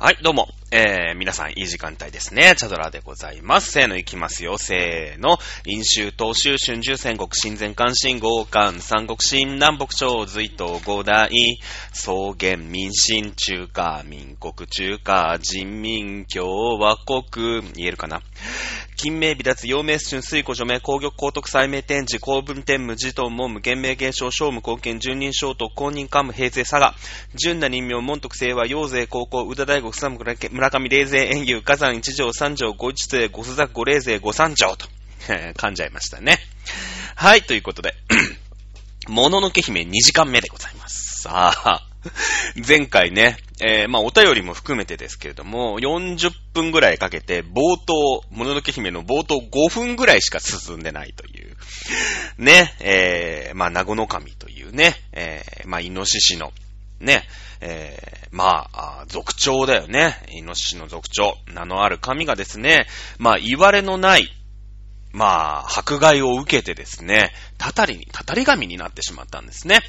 はい、どうも。えー、皆さん、いい時間帯ですね。チャドラでございます。せーの、いきますよ。せーの。飲酒、東州、春秋、戦国、新前関、心豪関、三国、新南北朝、隋東、五代、草原、民進、中華、民国、中華、人民、共和国、言えるかな？金名、微脱、陽明、春、水庫、除名、工玉、高徳、再名、天智、公文、天無、自動、文無、現名、現象、商務、貢献、十人小徳、公認、官務、平成、佐賀、純な人名、門徳、清和、陽勢、高校、宇田大学、三村、村上、霊勢、園遊、火山、一条、三条、五一勢、五須作、五霊勢、五三条と、噛んじゃいましたね。はい、ということで、もののけ姫2時間目でございます。さあ、前回ね、えー、まあ、お便りも含めてですけれども、40分ぐらいかけて、冒頭、もののけ姫の冒頭5分ぐらいしか進んでないという、ね、えー、まあ、名護の神というね、えー、まあ、イノシシの、ね、えー、まあ、族長だよね。イノシシの族長。名のある神がですね、まあ、言われのない、まあ、迫害を受けてですね、たたりに、たたり神になってしまったんですね。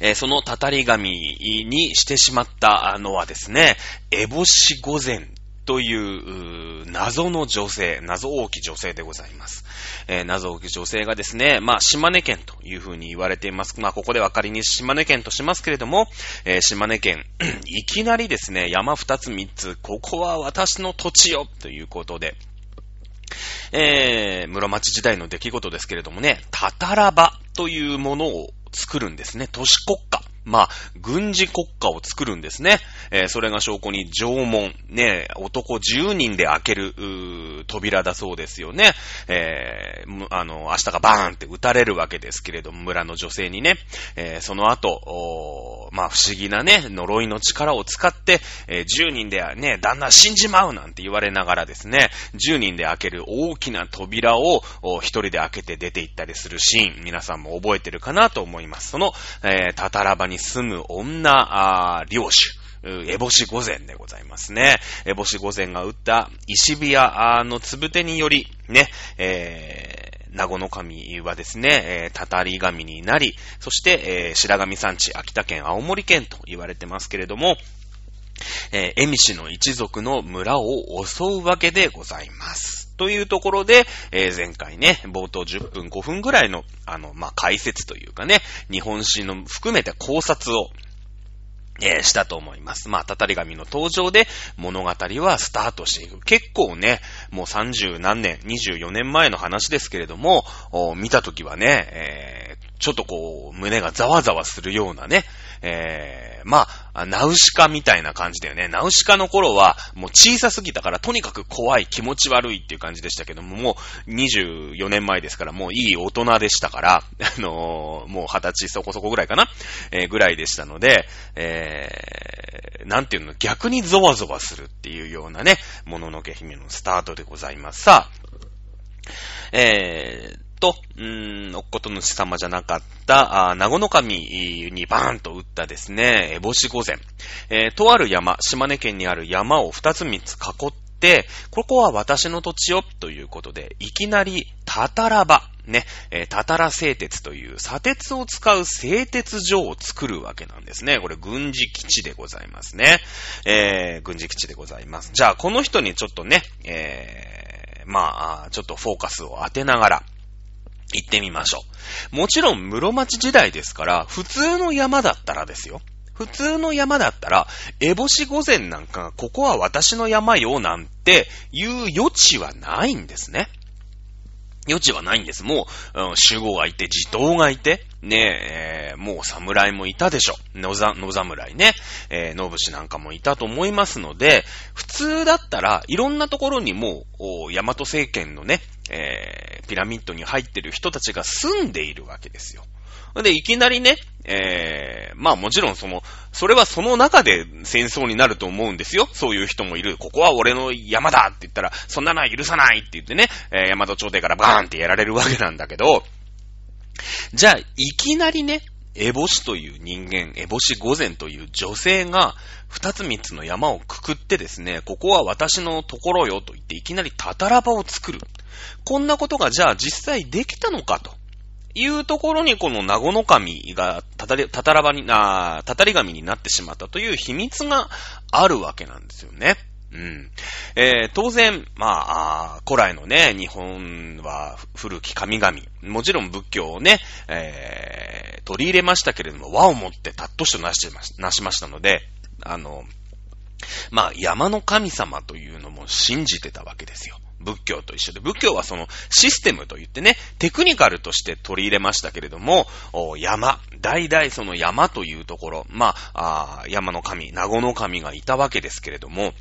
えー、そのたたり神にしてしまったのはですね、エボシ御前という、う謎の女性、謎大き女性でございます。えー、謎大き女性がですね、まあ、島根県というふうに言われています。まあ、ここで分かりに島根県としますけれども、えー、島根県、いきなりですね、山二つ三つ、ここは私の土地よということで、えー、室町時代の出来事ですけれどもね、たたらばというものを作るんですね。都市国家。まあ、軍事国家を作るんですね。えー、それが証拠に縄文、ね、男10人で開ける、扉だそうですよね。えー、あの、明日がバーンって撃たれるわけですけれども、村の女性にね、えー、その後、まあ、不思議なね、呪いの力を使って、えー、10人でね、旦那死んじまうなんて言われながらですね、10人で開ける大きな扉を一人で開けて出て行ったりするシーン、皆さんも覚えてるかなと思います。その、えー、たたらばに住む女、あ領主。エボシ御前でございますね。エボシ御前が打った石火屋のつぶてにより、ね、えー、名護の神はですね、えー、たたり神になり、そして、えー、白神山地、秋田県、青森県と言われてますけれども、えー、エミシの一族の村を襲うわけでございます。というところで、えー、前回ね、冒頭10分5分ぐらいの、あの、まあ、解説というかね、日本史の含めて考察を、えー、したと思います。まあ、たたり神の登場で物語はスタートしていく。結構ね、もう30何年、24年前の話ですけれども、見たときはね、えー、ちょっとこう、胸がざわざわするようなね、えー、まあ、ナウシカみたいな感じだよね。ナウシカの頃は、もう小さすぎたから、とにかく怖い、気持ち悪いっていう感じでしたけども、もう24年前ですから、もういい大人でしたから、あのー、もう20歳そこそこぐらいかな、えー、ぐらいでしたので、えー、なんていうの、逆にゾワゾワするっていうようなね、もののけ姫のスタートでございます。さあ、えー、と、うーん、おこと主様じゃなかった、あ名護の神にバーンと打ったですね、エボシ御前。えー、とある山、島根県にある山を二つ三つ囲って、ここは私の土地よ、ということで、いきなり、たたらば、ね、えー、たたら製鉄という砂鉄を使う製鉄所を作るわけなんですね。これ軍事基地でございますね。えー、軍事基地でございます。じゃあ、この人にちょっとね、えー、まあ、ちょっとフォーカスを当てながら、行ってみましょう。もちろん室町時代ですから、普通の山だったらですよ。普通の山だったら、エボシ御前なんかが、ここは私の山よ、なんていう余地はないんですね。余地はないんです。もう、うん、守護がいて、地頭がいて、ねえ、ー、もう侍もいたでしょ。野ざ、野侍ね。えー、野武士なんかもいたと思いますので、普通だったらいろんなところにもう、大和政権のね、えー、ピラミッドに入ってる人たちが住んでいるわけですよ。で、いきなりね、えー、まあもちろんその、それはその中で戦争になると思うんですよ。そういう人もいる。ここは俺の山だって言ったら、そんなのは許さないって言ってね、えー、山戸朝廷からバーンってやられるわけなんだけど、じゃあ、いきなりね、エボシという人間、エボシ御前という女性が、二つ三つの山をくくってですね、ここは私のところよと言って、いきなりたたらばを作る。こんなことがじゃあ実際できたのかというところにこの名護の神がたたり、たたらばに、あたたり神になってしまったという秘密があるわけなんですよね。うん。えー、当然、まあ、古来のね、日本は古き神々、もちろん仏教をね、えー、取り入れましたけれども、和をもってたっとしとなしましなしましたので、あの、まあ、山の神様というのも信じてたわけですよ。仏教と一緒で、仏教はそのシステムと言ってね、テクニカルとして取り入れましたけれども、山、代々その山というところ、まあ、あ山の神、名護の神がいたわけですけれども、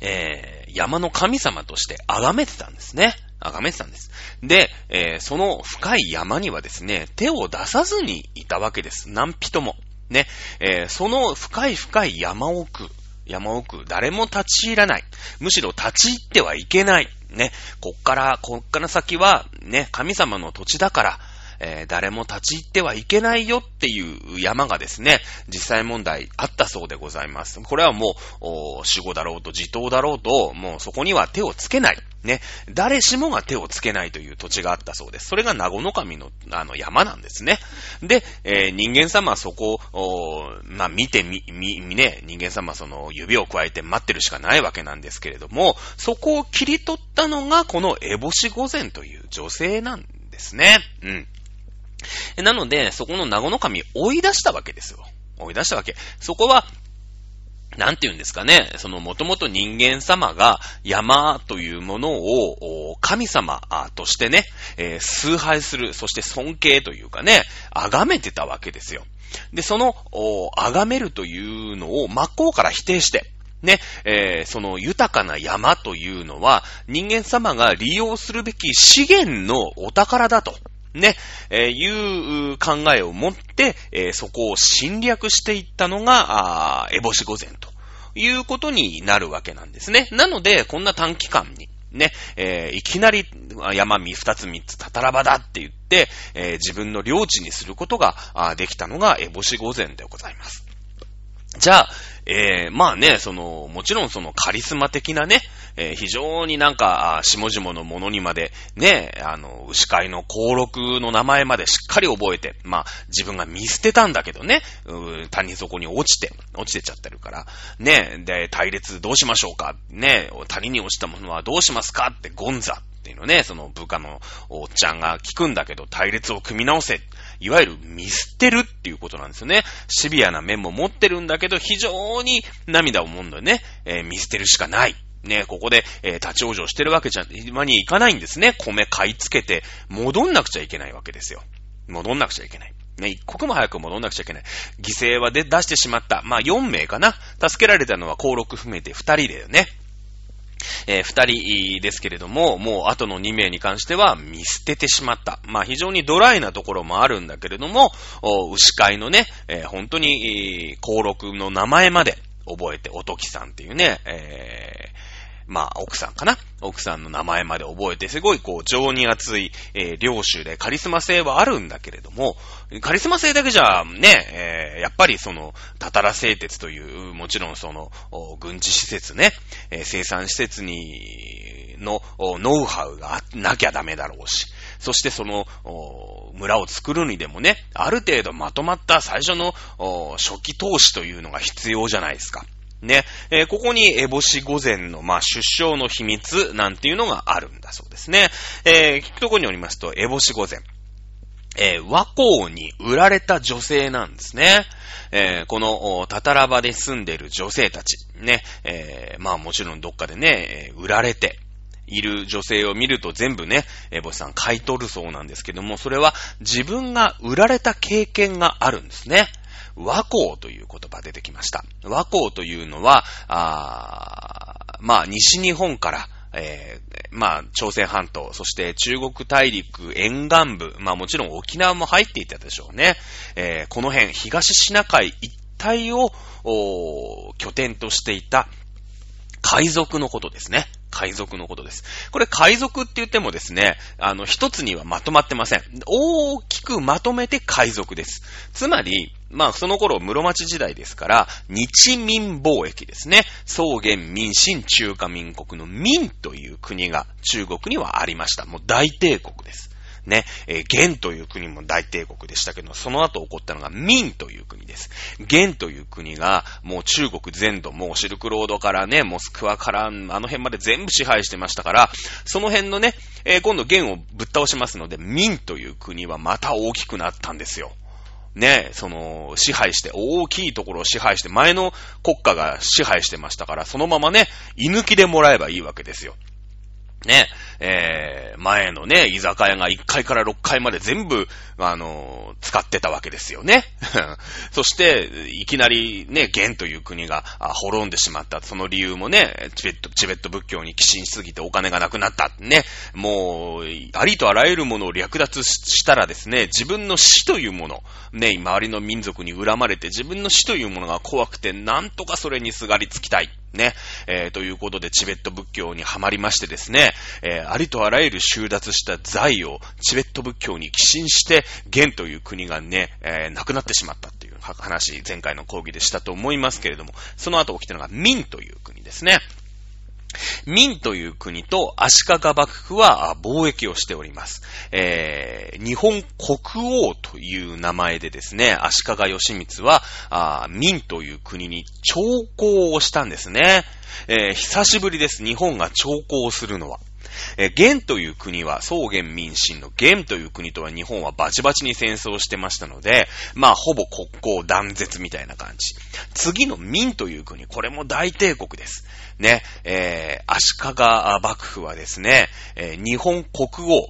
えー、山の神様として崇めてたんですね。崇めてたんです。で、えー、その深い山にはですね、手を出さずにいたわけです。何人も。ね、えー、その深い深い山奥、山奥、誰も立ち入らない。むしろ立ち入ってはいけない。ね、こっから、こっから先は、ね、神様の土地だから、えー、誰も立ち入ってはいけないよっていう山がですね、実際問題あったそうでございます。これはもう、守護だろうと自島だろうと、もうそこには手をつけない。ね、誰しもが手をつけないという土地があったそうです。それが名護の神のあの山なんですね。で、えー、人間様はそこを、まあ、見てみ、み、みね、人間様はその指を加えて待ってるしかないわけなんですけれども、そこを切り取ったのがこのエボシ御前という女性なんですね。うん。なので、そこの名護の神追い出したわけですよ。追い出したわけ。そこは、なんて言うんですかね、そのもともと人間様が山というものを神様としてね、えー、崇拝する、そして尊敬というかね、崇めてたわけですよ。で、その、崇めるというのを真っ向から否定して、ね、えー、その豊かな山というのは人間様が利用するべき資源のお宝だと。ね、えー、いう考えを持って、えー、そこを侵略していったのが、あエボシ御前ということになるわけなんですね。なので、こんな短期間に、ね、えー、いきなり山見二つ三つたたらばだって言って、えー、自分の領地にすることができたのがエボシ御前でございます。じゃあ、えー、まあね、その、もちろんそのカリスマ的なね、えー、非常になんか、下々のものにまで、ね、あの、牛飼いの登録の名前までしっかり覚えて、まあ、自分が見捨てたんだけどね、う谷底に落ちて、落ちてちゃってるから、ね、で、隊列どうしましょうか、ね、谷に落ちたものはどうしますかってゴンザっていうのね、その部下のおっちゃんが聞くんだけど、隊列を組み直せ。いわゆる見捨てるっていうことなんですよね。シビアな面も持ってるんだけど、非常に涙をもんでね、えー、見捨てるしかない。ね、ここで、えー、立ち往生してるわけじゃ、今に行かないんですね。米買い付けて、戻んなくちゃいけないわけですよ。戻んなくちゃいけない。ね、一刻も早く戻んなくちゃいけない。犠牲はで出してしまった。まあ、4名かな。助けられたのは、登録含めて2人だよね。えー、二人ですけれども、もう後の2名に関しては見捨ててしまった。まあ非常にドライなところもあるんだけれども、牛飼いのね、えー、本当に、登録の名前まで覚えて、おときさんっていうね、えーまあ、奥さんかな奥さんの名前まで覚えて、すごいこう、情に熱い、えー、領主でカリスマ性はあるんだけれども、カリスマ性だけじゃ、ね、えー、やっぱりその、たたら製鉄という、もちろんその、軍事施設ね、えー、生産施設に、の、ノウハウがなきゃダメだろうし、そしてその、村を作るにでもね、ある程度まとまった最初の初期投資というのが必要じゃないですか。ね、えー、ここに、エボシ御前の、まあ、出生の秘密なんていうのがあるんだそうですね。えー、聞くところによりますと、エボシ御前。えー、和光に売られた女性なんですね。えー、この、タタラバで住んでる女性たち。ね、えー、まあもちろんどっかでね、売られて、いる女性を見ると全部ね、えー、ボスさん買い取るそうなんですけども、それは自分が売られた経験があるんですね。和光という言葉出てきました。和光というのは、あまあ、西日本から、えー、まあ、朝鮮半島、そして中国大陸沿岸部、まあもちろん沖縄も入っていたでしょうね。えー、この辺、東シナ海一帯を、拠点としていた海賊のことですね。海賊のことです。これ海賊って言ってもですね、あの、一つにはまとまってません。大きくまとめて海賊です。つまり、まあ、その頃、室町時代ですから、日民貿易ですね。草原民進中華民国の民という国が中国にはありました。もう大帝国です。ね、えー、元という国も大帝国でしたけど、その後起こったのが明という国です。元という国が、もう中国全土、もうシルクロードからね、モスクワから、あの辺まで全部支配してましたから、その辺のね、えー、今度元をぶっ倒しますので、明という国はまた大きくなったんですよ。ね、その、支配して、大きいところを支配して、前の国家が支配してましたから、そのままね、居抜きでもらえばいいわけですよ。ね、えー、前のね、居酒屋が1階から6階まで全部、あのー、使ってたわけですよね。そして、いきなりね、元という国が滅んでしまった。その理由もね、チベット、チベット仏教に寄進しすぎてお金がなくなった。ね、もう、ありとあらゆるものを略奪したらですね、自分の死というもの、ね、周りの民族に恨まれて自分の死というものが怖くて、なんとかそれにすがりつきたい。ね、えー、ということでチベット仏教にはまりましてですね、えー、ありとあらゆる収奪した財をチベット仏教に寄進して、元という国がね、えー、なくなってしまったっていう話、前回の講義でしたと思いますけれども、その後起きたのが明という国ですね。明という国と足利幕府は貿易をしております。えー、日本国王という名前でですね、足利義満は、明という国に朝貢をしたんですね。えー、久しぶりです。日本が朝貢をするのは。えー、元という国は、草原民進の元という国とは日本はバチバチに戦争してましたので、まあ、ほぼ国交断絶みたいな感じ。次の明という国、これも大帝国です。ね、えー、足利幕府はですね、えー、日本国王、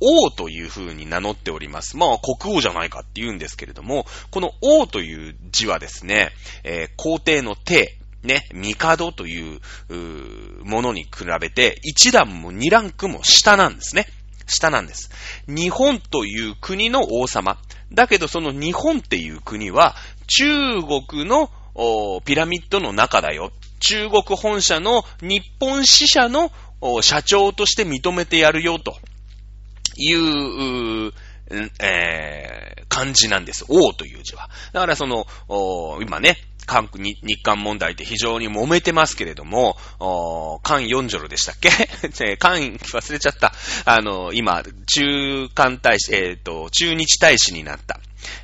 王という風に名乗っております。まあ、国王じゃないかって言うんですけれども、この王という字はですね、えー、皇帝の帝、ね、帝といううものに比べて、一段も二ランクも下なんですね。下なんです。日本という国の王様。だけどその日本っていう国は、中国のピラミッドの中だよ。中国本社の日本支社の社長として認めてやるよという、えー、漢字なんです。王という字は。だからその、今ね、韓国、日韓問題って非常に揉めてますけれども、韓ヨンジョルでしたっけ？韓、忘れちゃった。あの、今、中韓大使、えっ、ー、と、中日大使になった。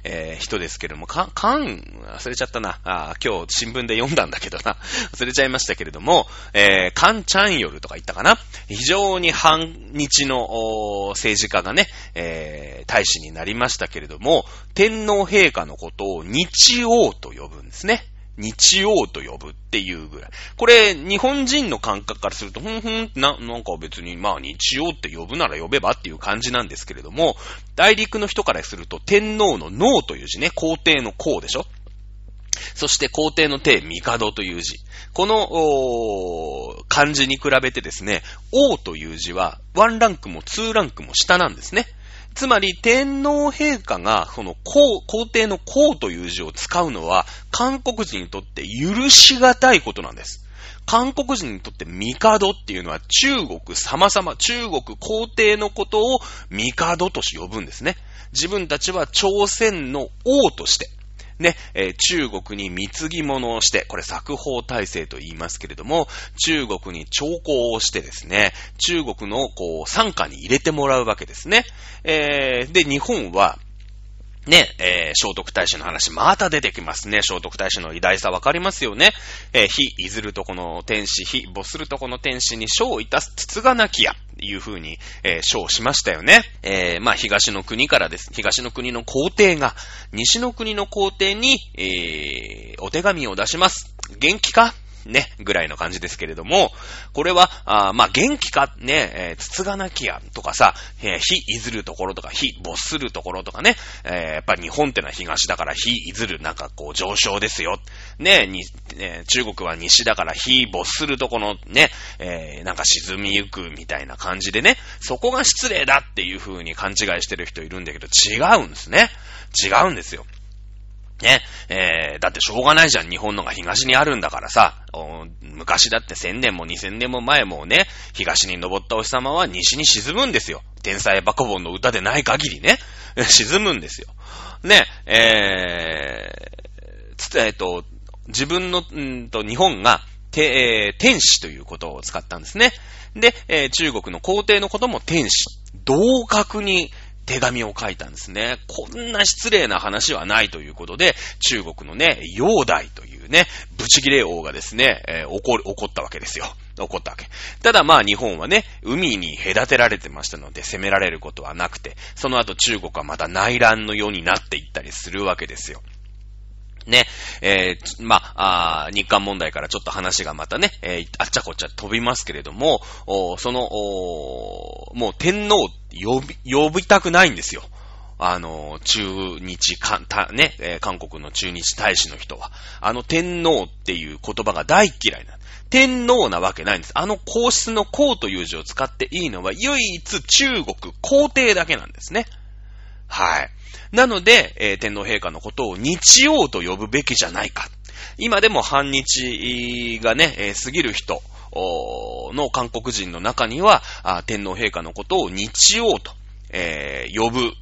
えー、人ですけれども、か、かん、忘れちゃったな。あ今日新聞で読んだんだけどな。忘れちゃいましたけれども、えー、カンチャンヨルとか言ったかな？非常に反日の政治家がね、えー、大使になりましたけれども、天皇陛下のことを日王と呼ぶんですね。日曜と呼ぶっていうぐらい。これ、日本人の感覚からすると、ふんふんな、なんか別に、まあ日曜って呼ぶなら呼べばっていう感じなんですけれども、大陸の人からすると、天皇の脳という字ね、皇帝の皇でしょそして皇帝の帝、帝という字。この、漢字に比べてですね、王という字は、1ランクも2ランクも下なんですね。つまり、天皇陛下が、その皇、皇帝の皇という字を使うのは、韓国人にとって許し難いことなんです。韓国人にとって帝っていうのは中国様々、中国皇帝のことを帝とし呼ぶんですね。自分たちは朝鮮の王として、ね、えー、中国に貢ぎ物をして、これ作法体制と言いますけれども、中国に徴工をしてですね、中国のこう、参加に入れてもらうわけですね。えー、で、日本は、ね、えー、聖徳太子の話、また出てきますね。聖徳太子の偉大さわかりますよね。えー、非いずるとこの天使、非没するとこの天使に書をいたす筒がなきや、いうふうに、えー、称しましたよね。えー、まあ、東の国からです。東の国の皇帝が、西の国の皇帝に、えー、お手紙を出します。元気か？ね、ぐらいの感じですけれども、これは、あまあ、元気か、ね、えー、つつがなきや、とかさ、えー、非いずるところとか、非没するところとかね、えー、やっぱ日本ってのは東だから非いずる、なんかこう上昇ですよ。ね、に、ね、中国は西だから非没するとこのね、えー、なんか沈みゆくみたいな感じでね、そこが失礼だっていう風に勘違いしてる人いるんだけど、違うんですね。違うんですよ。ね、えー、だってしょうがないじゃん、日本のが東にあるんだからさ、昔だって千年も二千年も前もね、東に登ったお日様は西に沈むんですよ。天才バカボンの歌でない限りね、沈むんですよ。ね、えー、つえっ、ー、と、自分の、んと、日本が、て、えー、天使ということを使ったんですね。で、えー、中国の皇帝のことも天使。同格に手紙を書いたんですね。こんな失礼な話はないということで、中国のね、陽大というね、ブチギレ王がですね、えー、怒る、怒ったわけですよ。怒ったわけ。ただまあ日本はね、海に隔てられてましたので攻められることはなくて、その後中国はまた内乱の世になっていったりするわけですよ。ね、えー、まあ、日韓問題からちょっと話がまたね、えー、あっちゃこっちゃ飛びますけれども、その、もう天皇呼び、呼びたくないんですよ。あの、中日、かんた、ね、えー、韓国の中日大使の人は。あの天皇っていう言葉が大嫌いな。天皇なわけないんです。あの皇室の皇という字を使っていいのは唯一中国皇帝だけなんですね。はい。なので、えー、天皇陛下のことを日王と呼ぶべきじゃないか。今でも反日がね、えー、過ぎる人の韓国人の中には、天皇陛下のことを日王と、えー、呼ぶ、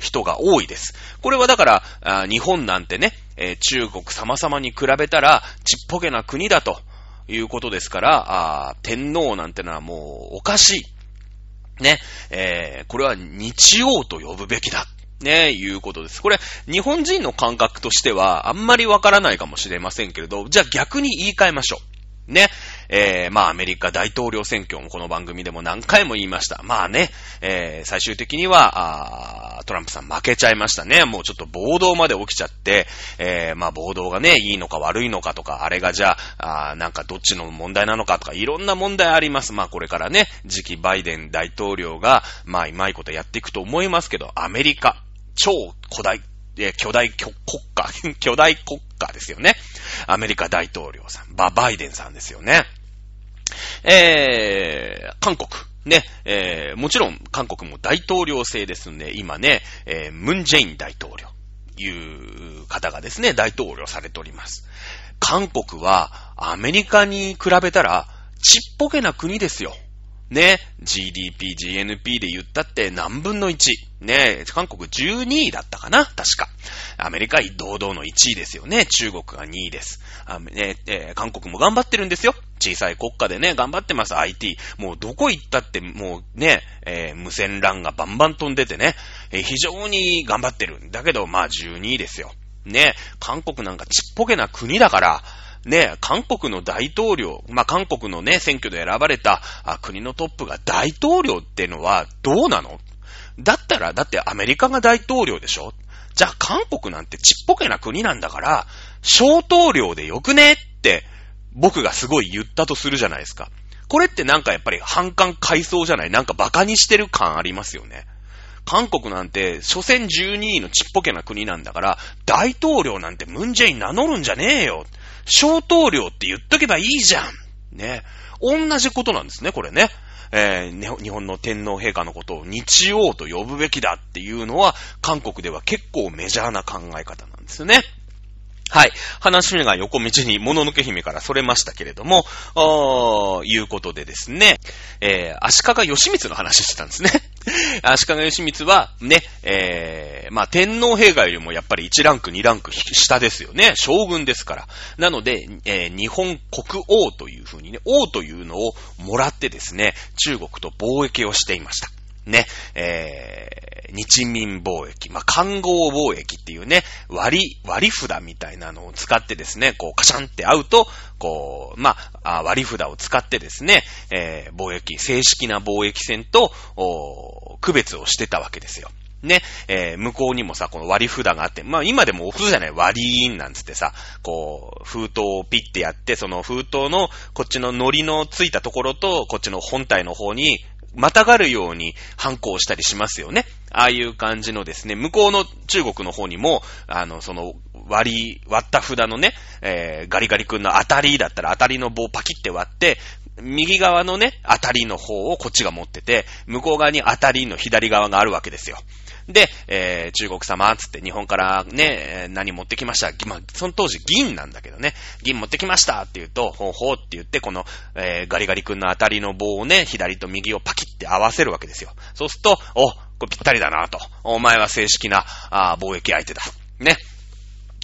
人が多いです。これはだから、日本なんてね、えー、中国様々に比べたらちっぽけな国だということですから、天皇なんてのはもうおかしい。ね、えー、これは日王と呼ぶべきだ。ね、いうことです。これ、日本人の感覚としては、あんまりわからないかもしれませんけれど、じゃあ逆に言い換えましょう。ね。えー、まあアメリカ大統領選挙もこの番組でも何回も言いました。まあね、えー、最終的には、あトランプさん負けちゃいましたね。もうちょっと暴動まで起きちゃって、えー、まあ暴動がね、いいのか悪いのかとか、あれがじゃあ、あなんかどっちの問題なのかとか、いろんな問題あります。まあこれからね、次期バイデン大統領が、まあうまいことやっていくと思いますけど、アメリカ、超古代、え 巨大国家、巨大国家ですよね。アメリカ大統領さん、バ、バイデンさんですよね。えー、韓国。ね、えー、もちろん韓国も大統領制ですんで、今ね、えー、ムンジェイン大統領、いう方がですね、大統領されております。韓国はアメリカに比べたらちっぽけな国ですよ。ね、GDP、GNP で言ったって何分の1。ね、韓国12位だったかな確か。アメリカ堂々の1位ですよね。中国が2位です。あねえー、韓国も頑張ってるんですよ。小さい国家でね、頑張ってます、IT。もうどこ行ったって、もうね、えー、無線 LAN がバンバン飛んでてね、えー、非常に頑張ってる。だけど、まあ12位ですよ。ね、韓国なんかちっぽけな国だから、ね、韓国の大統領、まあ、韓国のね、選挙で選ばれたあ国のトップが大統領ってのはどうなの？だったら、だってアメリカが大統領でしょ？じゃあ韓国なんてちっぽけな国なんだから、小統領でよくね？って僕がすごい言ったとするじゃないですか。これってなんかやっぱり反感階層じゃない？なんか馬鹿にしてる感ありますよね。韓国なんて、所詮12位のちっぽけな国なんだから、大統領なんてムンジェイン名乗るんじゃねえよ。小統領って言っとけばいいじゃん。ね。同じことなんですね、これね。えー、日本の天皇陛下のことを日王と呼ぶべきだっていうのは、韓国では結構メジャーな考え方なんですよね。はい。話が横道に、もののけ姫からそれましたけれども、おーいうことでですね、えー、足利義満の話してたんですね。足利義満は、ね、えー、まあ、天皇陛下よりもやっぱり1ランク2ランク下ですよね。将軍ですから。なので、えー、日本国王というふうにね、王というのをもらってですね、中国と貿易をしていました。ね、えー、日民貿易、まあ、看合貿易っていうね、割、割り札みたいなのを使ってですね、こう、カシャンって合うと、こう、まあ、割り札を使ってですね、えー、貿易、正式な貿易船と、お区別をしてたわけですよ。ね、えー、向こうにもさ、この割り札があって、まあ今でも普通じゃない、割り印なんつってさ、こう、封筒をピッてやって、その封筒のこっちの糊のついたところと、こっちの本体の方にまたがるように反抗したりしますよね。ああいう感じのですね、向こうの中国の方にも、あの、その、割り、割った札のね、えー、ガリガリ君の当たりだったら当たりの棒をパキって割って、右側のね、当たりの方をこっちが持ってて、向こう側に当たりの左側があるわけですよ。で、えー、中国様、つって日本からね、何持ってきましたまあ、その当時銀なんだけどね、銀持ってきましたって言うと、ほうほうって言って、この、えー、ガリガリ君の当たりの棒をね、左と右をパキって合わせるわけですよ。そうすると、お、これぴったりだなと。お前は正式な、あ貿易相手だ。ね。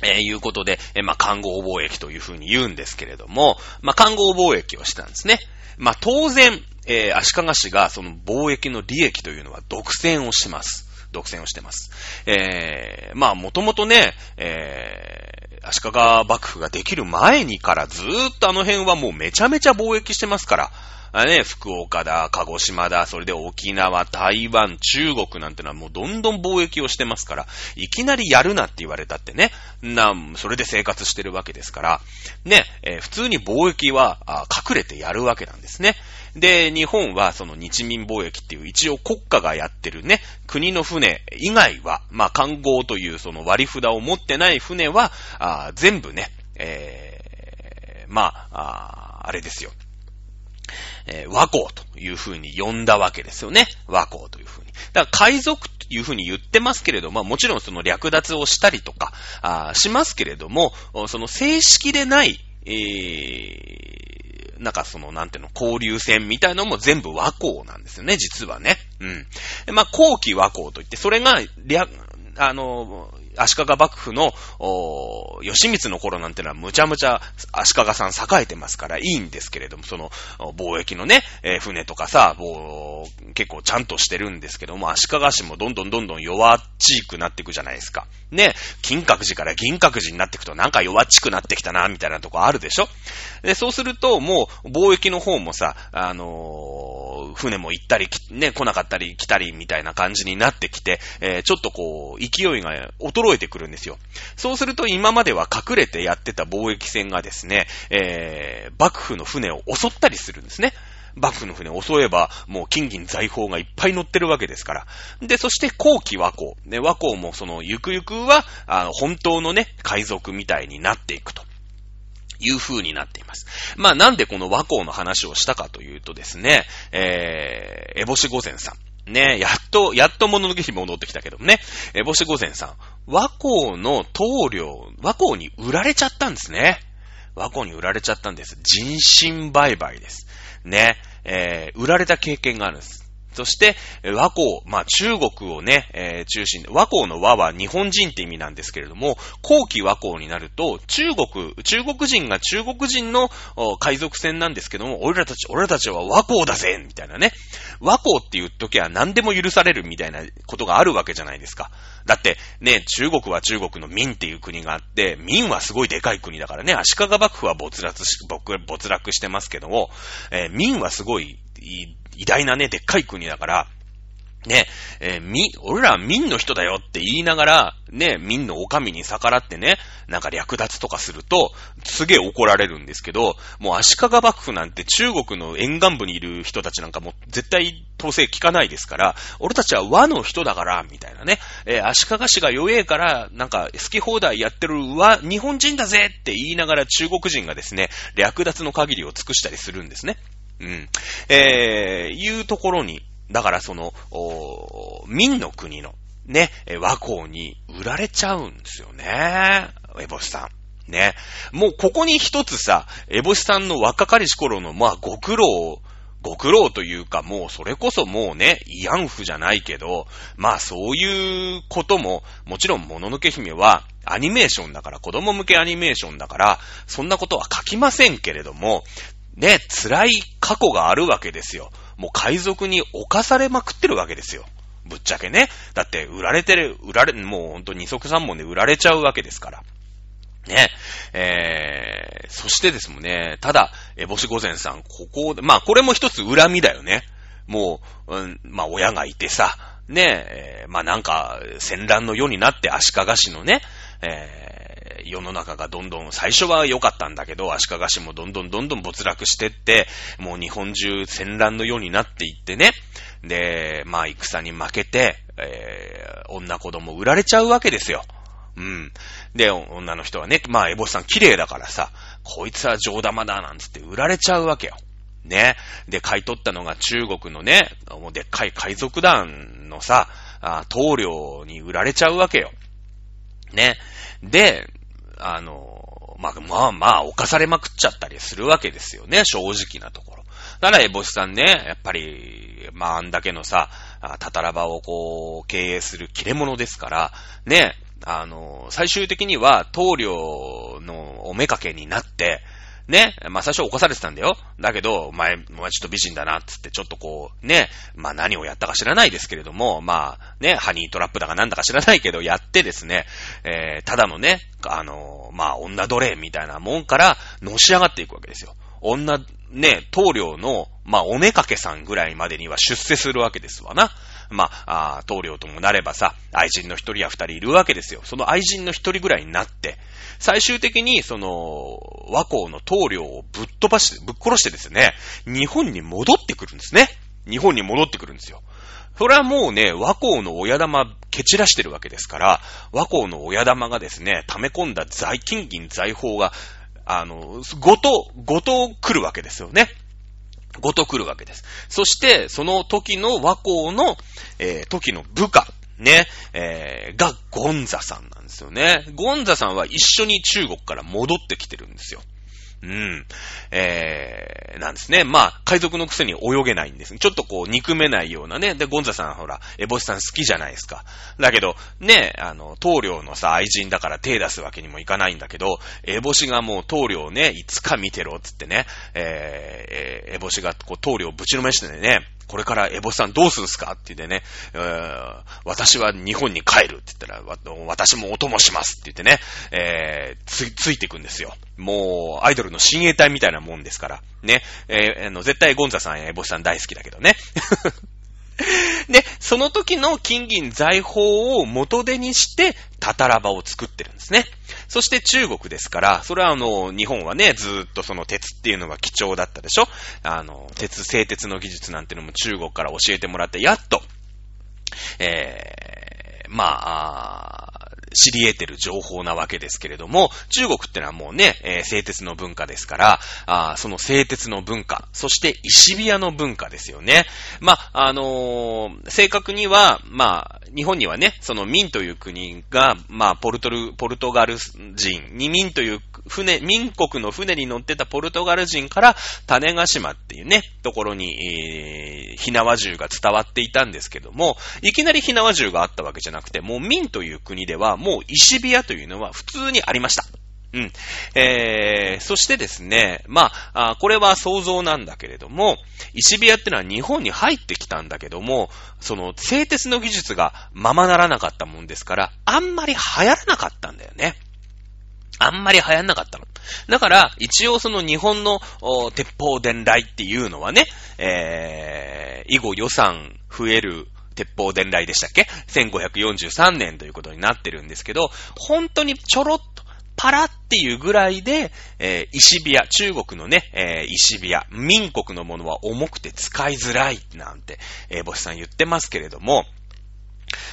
えー、いうことで、えー、まあ、看護貿易というふうに言うんですけれども、まあ、看護貿易をしたんですね。まあ、当然、えー、足利氏がその貿易の利益というのは独占をします。独占をしてます。えー、まあ、もともとね、えー、足利幕府ができる前にからずーっとあの辺はもうめちゃめちゃ貿易してますから、あね、福岡だ、鹿児島だ、それで沖縄、台湾、中国なんてのはもうどんどん貿易をしてますから、いきなりやるなって言われたってね、な、それで生活してるわけですから、ね、えー、普通に貿易は隠れてやるわけなんですね。で、日本はその日民貿易っていう一応国家がやってるね、国の船以外は、まあ、観光というその割り札を持ってない船は、あ全部ね、えー、まあ、あれですよ。えー、和光という風に呼んだわけですよね。和光という風に。だから海賊という風に言ってますけれども、もちろんその略奪をしたりとか、あしますけれども、その正式でない、えー、なんかその、なんていうの、交流戦みたいなのも全部和光なんですよね、実はね。うん。まあ、後期和光といって、それが、あの、足利幕府の、吉光の頃なんてのはむちゃむちゃ足利さん栄えてますからいいんですけれども、その、貿易のね、えー、船とかさ、もう、結構ちゃんとしてるんですけども、足利市もどんどんどんどん弱っちくなっていくじゃないですか。ね、金閣寺から銀閣寺になっていくとなんか弱っちくなってきたな、みたいなとこあるでしょで、そうすると、もう、貿易の方もさ、あのー、船も行ったり、ね、来なかったり来たりみたいな感じになってきて、えー、ちょっとこう、勢いが衰えてくるんですよ。そうすると今までは隠れてやってた貿易船がですね、えー、幕府の船を襲ったりするんですね。幕府の船を襲えば、もう金銀財宝がいっぱい乗ってるわけですから。で、そして後期和光。ね、和光もその、ゆくゆくは、あの、本当のね、海賊みたいになっていくと。いう風になっています。まあなんでこの和光の話をしたかというとですね、えー、エボシ御前さん。ね、やっと、やっと物のけに戻ってきたけどもね、エボシ御前さん。和光の棟梁、和光に売られちゃったんですね。和光に売られちゃったんです。人身売買です。ね、えー、売られた経験があるんです。そして、和光、まあ中国をね、えー、中心で、和光の和は日本人って意味なんですけれども、後期和光になると、中国、中国人が中国人の海賊船なんですけども、俺らたち、俺らたちは和光だぜみたいなね。和光って言っときゃ何でも許されるみたいなことがあるわけじゃないですか。だって、ね、中国は中国の民っていう国があって、民はすごいでかい国だからね、足利幕府は没落し、没落してますけども、えー、民はすごい、偉大なね、でっかい国だから、ね、えー、み、俺らは民の人だよって言いながら、ね、民のお上に逆らってね、なんか略奪とかすると、すげえ怒られるんですけど、もう足利幕府なんて中国の沿岸部にいる人たちなんかも絶対統制聞かないですから、俺たちは和の人だから、みたいなね、えー、足利氏が弱えから、なんか好き放題やってる和、日本人だぜって言いながら中国人がですね、略奪の限りを尽くしたりするんですね。うん。えー、いうところに、だからその、お民の国の、ね、和光に売られちゃうんですよね。エボシさん。ね。もうここに一つさ、エボシさんの若かりし頃の、まあ、ご苦労、ご苦労というか、もうそれこそもうね、慰安婦じゃないけど、まあそういうことも、もちろんもののけ姫はアニメーションだから、子供向けアニメーションだから、そんなことは書きませんけれども、ね、辛い過去があるわけですよ。もう海賊に侵されまくってるわけですよ。ぶっちゃけね。だって、売られてる、売られ、もうほんと二足三本で売られちゃうわけですから。ね。えー、そしてですもんね、ただ、え、星御前さん、ここで、まあ、これも一つ恨みだよね。もう、うん、まあ、親がいてさ、ね、えー、まあ、なんか、戦乱の世になって足利市のね、えー世の中がどんどん、最初は良かったんだけど、足利市もどんどんどんどん没落してって、もう日本中戦乱のようになっていってね。で、まあ戦に負けて、えー、女子供売られちゃうわけですよ。うん。で、女の人はね、まあ、エボシさん綺麗だからさ、こいつは上玉だなんつって売られちゃうわけよ。ね。で、買い取ったのが中国のね、もうでっかい海賊団のさ、あ棟梁に売られちゃうわけよ。ね。で、あの、まあ、まあまあ、犯されまくっちゃったりするわけですよね、正直なところ。だから、エボシさんね、やっぱり、まあ、あんだけのさ、たたらばをこう、経営する切れ者ですから、ね、あの、最終的には、棟梁のおめかけになって、ね、まあ最初起こされてたんだよ。だけど、お前、お前ちょっと美人だな、つってちょっとこう、ね、まあ何をやったか知らないですけれども、まあね、ハニートラップだかなんだか知らないけど、やってですね、えー、ただのね、あのー、まあ女奴隷みたいなもんからのし上がっていくわけですよ。女、ね、棟梁の、まあおめかけさんぐらいまでには出世するわけですわな。まあ、あ棟梁ともなればさ、愛人の一人や二人いるわけですよ。その愛人の一人ぐらいになって、最終的に、その、和光の棟梁をぶっ飛ばして、ぶっ殺してですね、日本に戻ってくるんですね。日本に戻ってくるんですよ。それはもうね、和光の親玉蹴散らしてるわけですから、和光の親玉がですね、溜め込んだ財金銀財宝が、あの、ごと、ごと来るわけですよね。ごと来るわけです。そして、その時の和光の、えー、時の部下、ね、えー、がゴンザさんなんですよね。ゴンザさんは一緒に中国から戻ってきてるんですよ。うん。えー、なんですね。まあ、海賊のくせに泳げないんです。ちょっとこう、憎めないようなね。で、ゴンザさんほら、エボシさん好きじゃないですか。だけど、ね、あの、棟梁のさ、愛人だから手出すわけにもいかないんだけど、エボシがもう棟梁ね、いつか見てろ、つってね、えー、エボシがこう、棟梁ぶちのめしてね、これからエボさんどうするんすか？って言ってね、私は日本に帰るって言ったら、私もお供しますって言ってね、えー、つ、ついていくんですよ。もう、アイドルの親衛隊みたいなもんですから。ね。えー、あの、絶対ゴンザさんやエボさん大好きだけどね。で、その時の金銀財宝を元手にして、タタラバを作ってるんですね。そして中国ですから、それはあの、日本はね、ずっとその鉄っていうのが貴重だったでしょ？あの、鉄、製鉄の技術なんてのも中国から教えてもらって、やっと、えー、まあ、知り得てる情報なわけですけれども、中国ってのはもうね、えー、製鉄の文化ですから、あその製鉄の文化、そして石火屋の文化ですよね。まあ、あのー、正確には、まあ、日本にはね、その民という国が、まあ、ポルトル、ポルトガル人二民という船、民国の船に乗ってたポルトガル人から種ヶ島っていうね、ところに、えー、火縄銃が伝わっていたんですけども、いきなり火縄銃があったわけじゃなくて、もう民という国では、もう石火屋というのは普通にありました。うん。えー、そしてですね、まあ、あこれは想像なんだけれども、石火屋ってのは日本に入ってきたんだけども、その、製鉄の技術がままならなかったもんですから、あんまり流行らなかったんだよね。あんまり流行んなかったの。だから、一応その日本の鉄砲伝来っていうのはね、えー、以後予算増える鉄砲伝来でしたっけ ?1543 年ということになってるんですけど、本当にちょろっと、パラっていうぐらいで、えー、石火屋、中国のね、えー、石火屋、民国のものは重くて使いづらいなんて、えー、星さん言ってますけれども、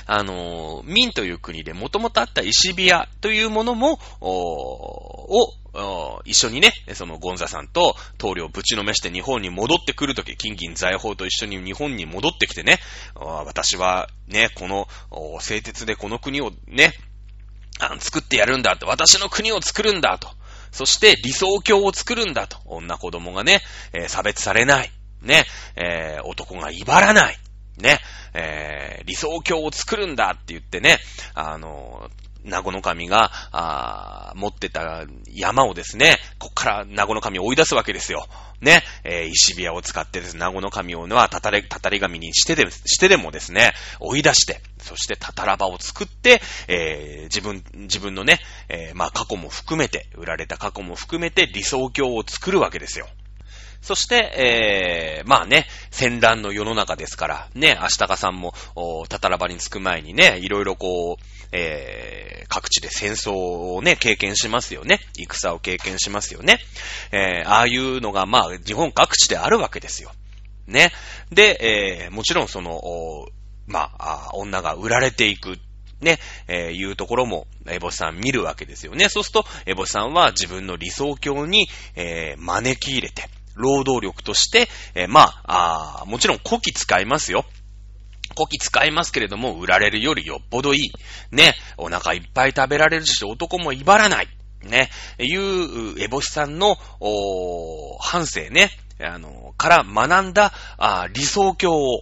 あの、民という国でもともとあった石火屋というものも、おを、一緒にね、そのゴンザさんと棟梁ぶちのめして日本に戻ってくるとき、金銀財宝と一緒に日本に戻ってきてね、私はね、この製鉄でこの国をね、作ってやるんだと、私の国を作るんだと、そして理想郷を作るんだと、女子供がね、え、差別されない、ね、え、男が威張らない、ね、えー、理想郷を作るんだって言ってね、あの、名護の神が、あ持ってた山をですね、こっから名護の神を追い出すわけですよ。ね、えー、石火矢を使ってです、ね、名護の神をは、たたれ、たたり神にしてで、してでもですね、追い出して、そしてたたらばを作って、えー、自分、自分のね、えー、まあ過去も含めて、売られた過去も含めて理想郷を作るわけですよ。そして、えー、まあね、戦乱の世の中ですから、ね、明日かさんも、たたらばに着く前にね、いろいろこう、えー、各地で戦争をね、経験しますよね。戦を経験しますよね。えー、ああいうのが、まあ、日本各地であるわけですよ。ね。で、えー、もちろんその、まあ、女が売られていく。ね、えー、いうところも、エボシさん見るわけですよね。そうすると、エボシさんは自分の理想郷に、えー、招き入れて、労働力として、えー、まあ、あもちろん古希使いますよ。古希使いますけれども、売られるよりよっぽどいい。ね、お腹いっぱい食べられるし、男も威張らない。ね、いう、エボシさんの、お反省ね、あの、から学んだ、あ理想郷を、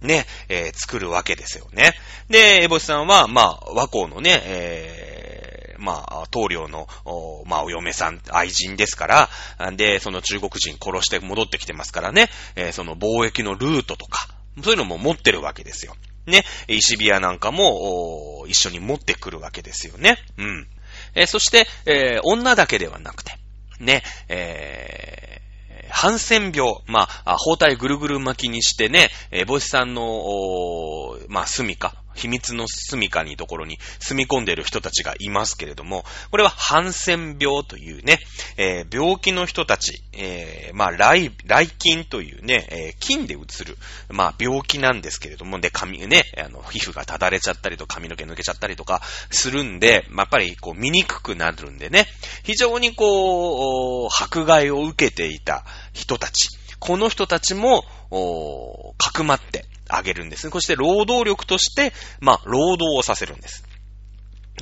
ね、えー、作るわけですよね。で、エボシさんは、まあ、和光のね、えまあ、棟梁の、まあ、お嫁さん、愛人ですから、で、その中国人殺して戻ってきてますからね、えー、その貿易のルートとか、そういうのも持ってるわけですよ。ね、石ビアなんかも、一緒に持ってくるわけですよね。うん。えー、そして、えー、女だけではなくて、ね、えー、ハンセン病、まあ、包帯ぐるぐる巻きにしてね、えー、帽子さんの、まあ、住みか、秘密の住処にところに住み込んでいる人たちがいますけれども、これはハンセン病というね、えー、病気の人たち、えー、まあ、来、来菌というね、えー、菌でうつる、まあ、病気なんですけれども、で、髪ね、あの、皮膚がただれちゃったりと髪の毛抜けちゃったりとかするんで、まあ、やっぱりこう見にくくなるんでね、非常にこう、迫害を受けていた人たち、この人たちも、おーかくまってあげるんですね。そして労働力として、まあ、労働をさせるんです。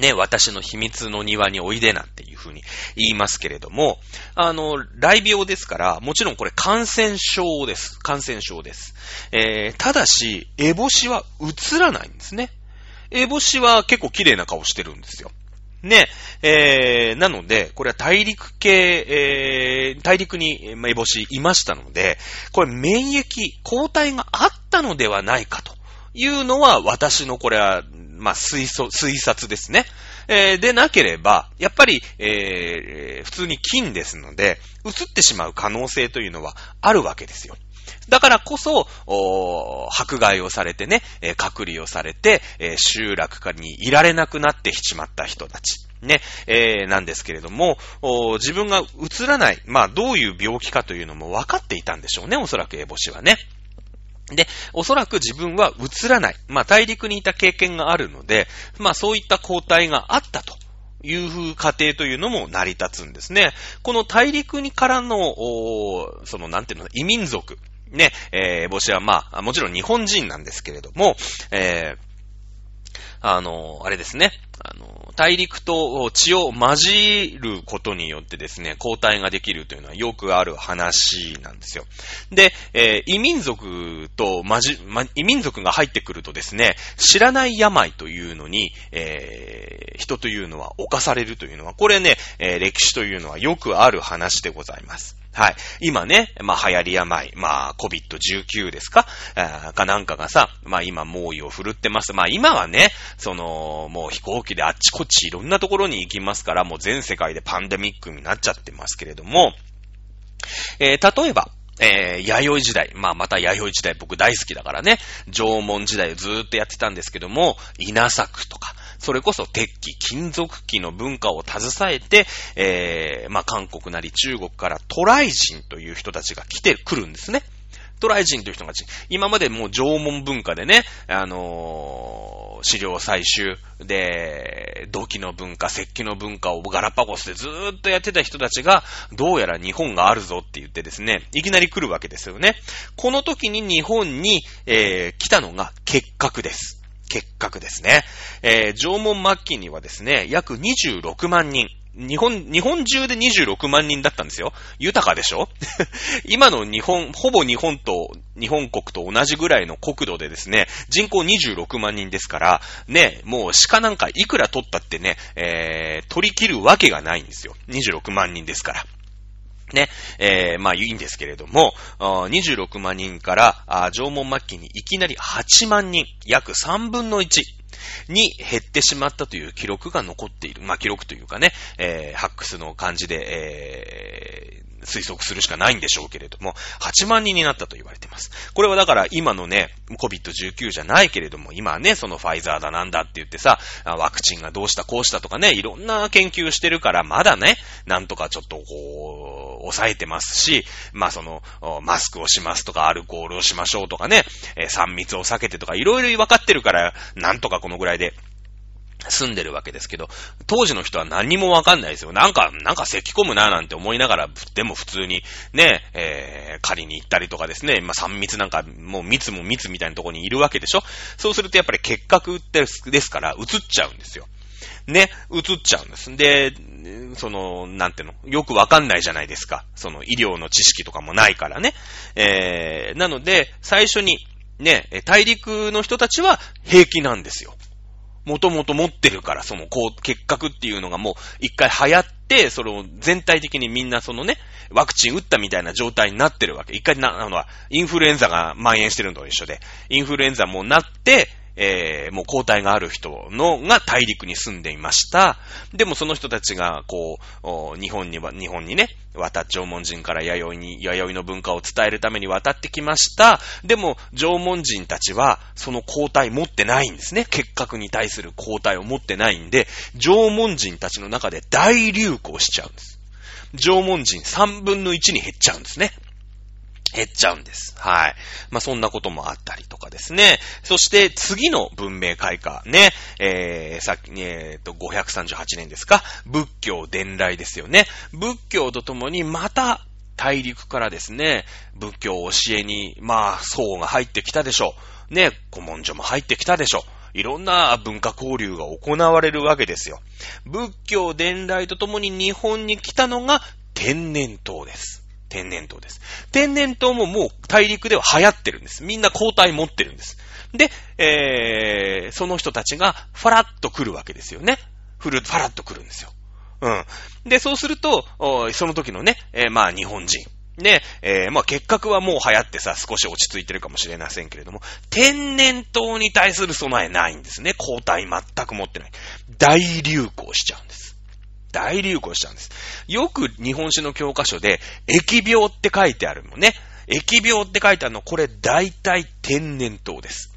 ね、私の秘密の庭においでなんていうふうに言いますけれども、あの、雷病ですから、もちろんこれ感染症です。感染症です。えー、ただし、エボシは映らないんですね。エボシは結構綺麗な顔してるんですよ。ね、えー、なので、これは大陸系、えー、大陸に、エボシいましたので、これ免疫、抗体があったのではないかというのは、私のこれは、まあ、推測、推察ですね。えー、でなければ、やっぱり、えー、普通に菌ですので、移ってしまう可能性というのはあるわけですよ。だからこそ、迫害をされてね、え隔離をされて、え集落化にいられなくなってしまった人たち。ね、えー、なんですけれども、自分が映らない、まあ、どういう病気かというのも分かっていたんでしょうね、おそらくエボシはね。で、おそらく自分は映らない。まあ、大陸にいた経験があるので、まあ、そういった交代があったと。いう風過程というのも成り立つんですね。この大陸にからの、その、なんていうの、異民族。ね、えー、帽子はまあ、もちろん日本人なんですけれども、えー、あの、あれですね。あの、大陸と血を混じることによってですね、抗体ができるというのはよくある話なんですよ。で、えー、異民族と混じ、ま、異民族が入ってくるとですね、知らない病というのに、えー、人というのは侵されるというのは、これね、えー、歴史というのはよくある話でございます。はい。今ね、まあ流行り病、まあ COVID-19 ですか？かなんかがさ、まあ今猛威を振るってます。まあ今はね、その、もう飛行機であっちこっちいろんなところに行きますから、もう全世界でパンデミックになっちゃってますけれども、えー、例えば、えー、弥生時代。まあ、また弥生時代僕大好きだからね。縄文時代をずーっとやってたんですけども、稲作とか、それこそ鉄器、金属器の文化を携えて、えー、まあ、韓国なり中国からトライ人という人たちが来てくるんですね。トライ人という人たち。今までもう縄文文化でね、あのー、資料採集で、土器の文化、石器の文化をガラパゴスでずーっとやってた人たちが、どうやら日本があるぞって言ってですね、いきなり来るわけですよね。この時に日本に、えー、来たのが結核です。結核ですね。えー、縄文末期にはですね、約26万人。日本、日本中で26万人だったんですよ。豊かでしょ？今の日本、ほぼ日本と、日本国と同じぐらいの国土でですね、人口26万人ですから、ね、もう鹿なんかいくら取ったってね、えー、取り切るわけがないんですよ。26万人ですから。ね、えー、まあいいんですけれども、26万人から縄文末期にいきなり8万人、約3分の1に減ってしまったという記録が残っている。まあ記録というかね、えー、ハックスの感じで、えー、推測するしかないんでしょうけれども、8万人になったと言われています。これはだから今のね、COVID-19 じゃないけれども、今はね、そのファイザーだなんだって言ってさ、ワクチンがどうしたこうしたとかね、いろんな研究してるから、まだね、なんとかちょっとこう、抑えてますし、まあその、マスクをしますとか、アルコールをしましょうとかね、3密を避けてとか、いろいろ分かってるから、なんとかこのぐらいで住んでるわけですけど、当時の人は何にもわかんないですよ。なんか、なんか咳込むななんて思いながら、でも普通にね、えー、借りに行ったりとかですね、まあ、3密なんか、もう密も密みたいなとこにいるわけでしょそうするとやっぱり結核ですから、移っちゃうんですよ。ね、移っちゃうんです。で、その、なんていうの、よくわかんないじゃないですか。その医療の知識とかもないからね。えー、なので、最初に、ね、大陸の人たちは平気なんですよ。もともと持ってるから、その、こう、結核っていうのがもう一回流行って、それを全体的にみんなそのね、ワクチン打ったみたいな状態になってるわけ。一回な、あの、インフルエンザが蔓延してるのと一緒で、インフルエンザもなって、えー、もう抗体がある人のが大陸に住んでいました。でもその人たちが、こう、日本には、日本にね、渡っ縄文人から弥生に、弥生の文化を伝えるために渡ってきました。でも、縄文人たちは、その抗体持ってないんですね。結核に対する抗体を持ってないんで、縄文人たちの中で大流行しちゃうんです。縄文人3分の1に減っちゃうんですね。減っちゃうんです。はい。まあ、そんなこともあったりとかですね。そして次の文明開化ね。えー、さっき、えー、と、538年ですか？仏教伝来ですよね。仏教とともにまた大陸からですね、仏教教えに、まあ、層が入ってきたでしょう。ね、古文書も入ってきたでしょう。いろんな文化交流が行われるわけですよ。仏教伝来とともに日本に来たのが天然痘です。天然痘です。天然痘ももう大陸では流行ってるんです。みんな抗体持ってるんです。で、えー、その人たちがファラッと来るわけですよね。フル、ファラッと来るんですよ。うん。で、そうすると、その時のね、えー、まあ日本人。ね、えー、まあ結核はもう流行ってさ、少し落ち着いてるかもしれませんけれども、天然痘に対する備えないんですね。抗体全く持ってない。大流行しちゃうんです。大流行したんです。よく日本史の教科書で、疫病って書いてあるのね。疫病って書いてあるの、これ大体天然痘です。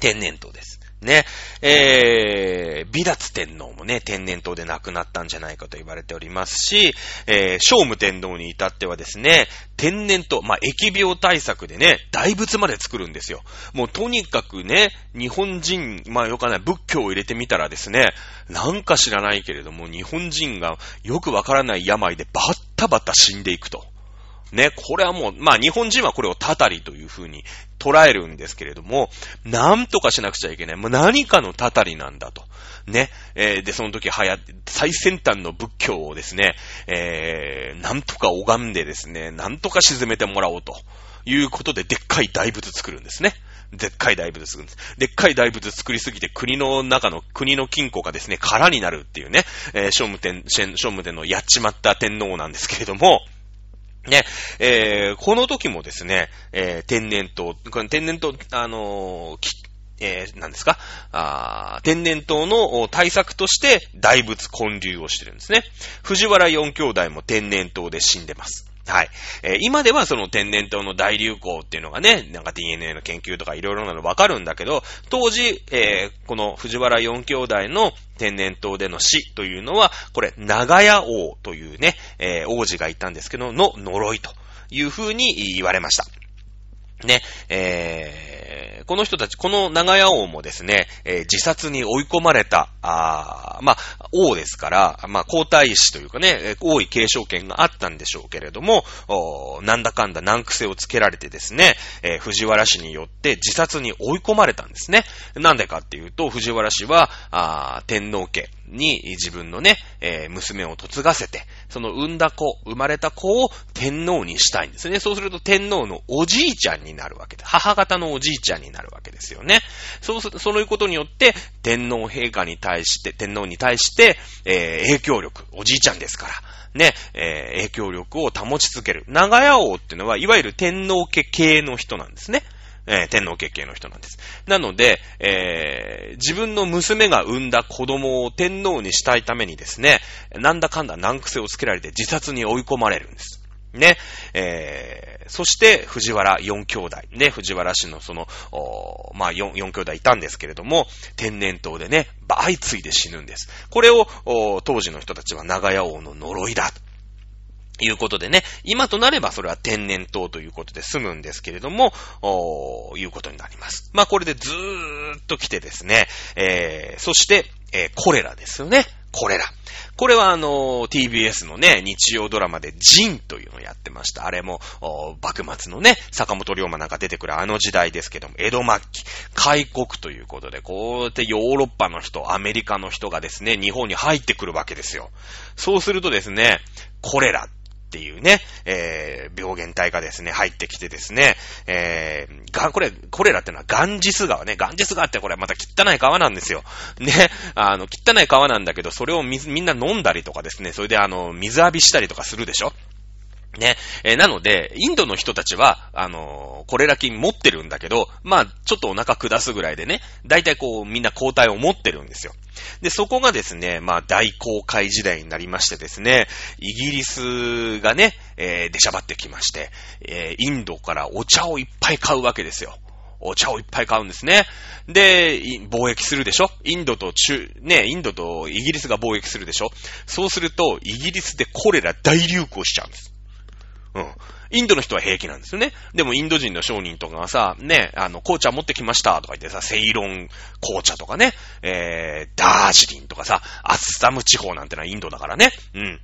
天然痘です。ね、えー、美脱天皇もね、天然痘で亡くなったんじゃないかと言われておりますし、えー、聖武天皇に至ってはですね、天然痘、まあ、疫病対策でね、大仏まで作るんですよ。もうとにかくね、日本人、まあよかない、仏教を入れてみたらですね、なんか知らないけれども、日本人がよくわからない病でバッタバタ死んでいくと。ね、これはもう、まあ日本人はこれをたたりというふうに捉えるんですけれども、なんとかしなくちゃいけない。もう何かのたたりなんだと。ね。えー、で、その時流行って、最先端の仏教をですね、えー、なんとか拝んでですね、なんとか沈めてもらおうということで、でっかい大仏作るんですね。でっかい大仏作るんです。でっかい大仏作りすぎて国の中の、国の金庫がですね、空になるっていうね、えー、聖武天、聖武天のやっちまった天皇なんですけれども、ね、えー、この時もですね、えー、天然痘、この天然痘、あのー、えー、何ですか？あ天然痘の対策として大仏建立をしてるんですね。藤原四兄弟も天然痘で死んでます。はい。えー、今ではその天然痘の大流行っていうのがね、なんか DNA の研究とかいろいろなのわかるんだけど、当時、えー、この藤原四兄弟の天然痘での死というのは、これ、長屋王というね、えー、王子がいたんですけど、の呪いというふうに言われました。ね、えー、この人たち、この長屋王もですね、えー、自殺に追い込まれた、あまあ、王ですから、まあ、皇太子というかね、王位継承権があったんでしょうけれども、なんだかんだ難癖をつけられてですね、えー、藤原氏によって自殺に追い込まれたんですね。なんでかっていうと、藤原氏は、あ天皇家、に自分のね、えー、娘を嫁がせて、その産んだ子、生まれた子を天皇にしたいんですね。そうすると天皇のおじいちゃんになるわけで、母方のおじいちゃんになるわけですよね。そうす、そういうことによって、天皇陛下に対して、天皇に対して、えー、影響力、おじいちゃんですから、ね、えー、影響力を保ち続ける。長屋王っていうのは、いわゆる天皇家系の人なんですね。えー、天皇家系の人なんです。なので、えー、自分の娘が産んだ子供を天皇にしたいためにですね、なんだかんだ難癖をつけられて自殺に追い込まれるんです。ね、えー、そして藤原四兄弟、ね、藤原氏のその、まあ四、四兄弟いたんですけれども、天然痘でね、相次いで死ぬんです。これを、当時の人たちは長屋王の呪いだ。いうことでね、今となればそれは天然痘ということで済むんですけれども、おいうことになります。まあこれでずーっと来てですね、えー、そして、えー、コレラですよね。これら。これはあの、TBS のね、日曜ドラマでジンというのをやってました。あれも、幕末のね、坂本龍馬なんか出てくるあの時代ですけども、江戸末期、開国ということで、こうやってヨーロッパの人、アメリカの人がですね、日本に入ってくるわけですよ。そうするとですね、コレラっていうね、えー、病原体がですね、入ってきてですね、えー、が、これ、これらってのはガンジス川ね。ガンジス川ってこれまた汚い川なんですよ。ね、あの、汚い川なんだけど、それをみみんな飲んだりとかですね、それであの、水浴びしたりとかするでしょね。えー、なので、インドの人たちは、あのー、コレラ菌持ってるんだけど、まあ、ちょっとお腹下すぐらいでね、大体こう、みんな抗体を持ってるんですよ。で、そこがですね、まあ、大航海時代になりましてですね、イギリスがね、えー、出しゃばってきまして、え、インドからお茶をいっぱい買うわけですよ。お茶をいっぱい買うんですね。で、貿易するでしょ？インドと中、ね、インドとイギリスが貿易するでしょ？そうすると、イギリスでコレラ大流行しちゃうんです。うん。インドの人は平気なんですよね。でもインド人の商人とかがさ、ね、あの、紅茶持ってきましたとか言ってさ、セイロン紅茶とかね、えー、ダージリンとかさ、アッサム地方なんてのはインドだからね。うん。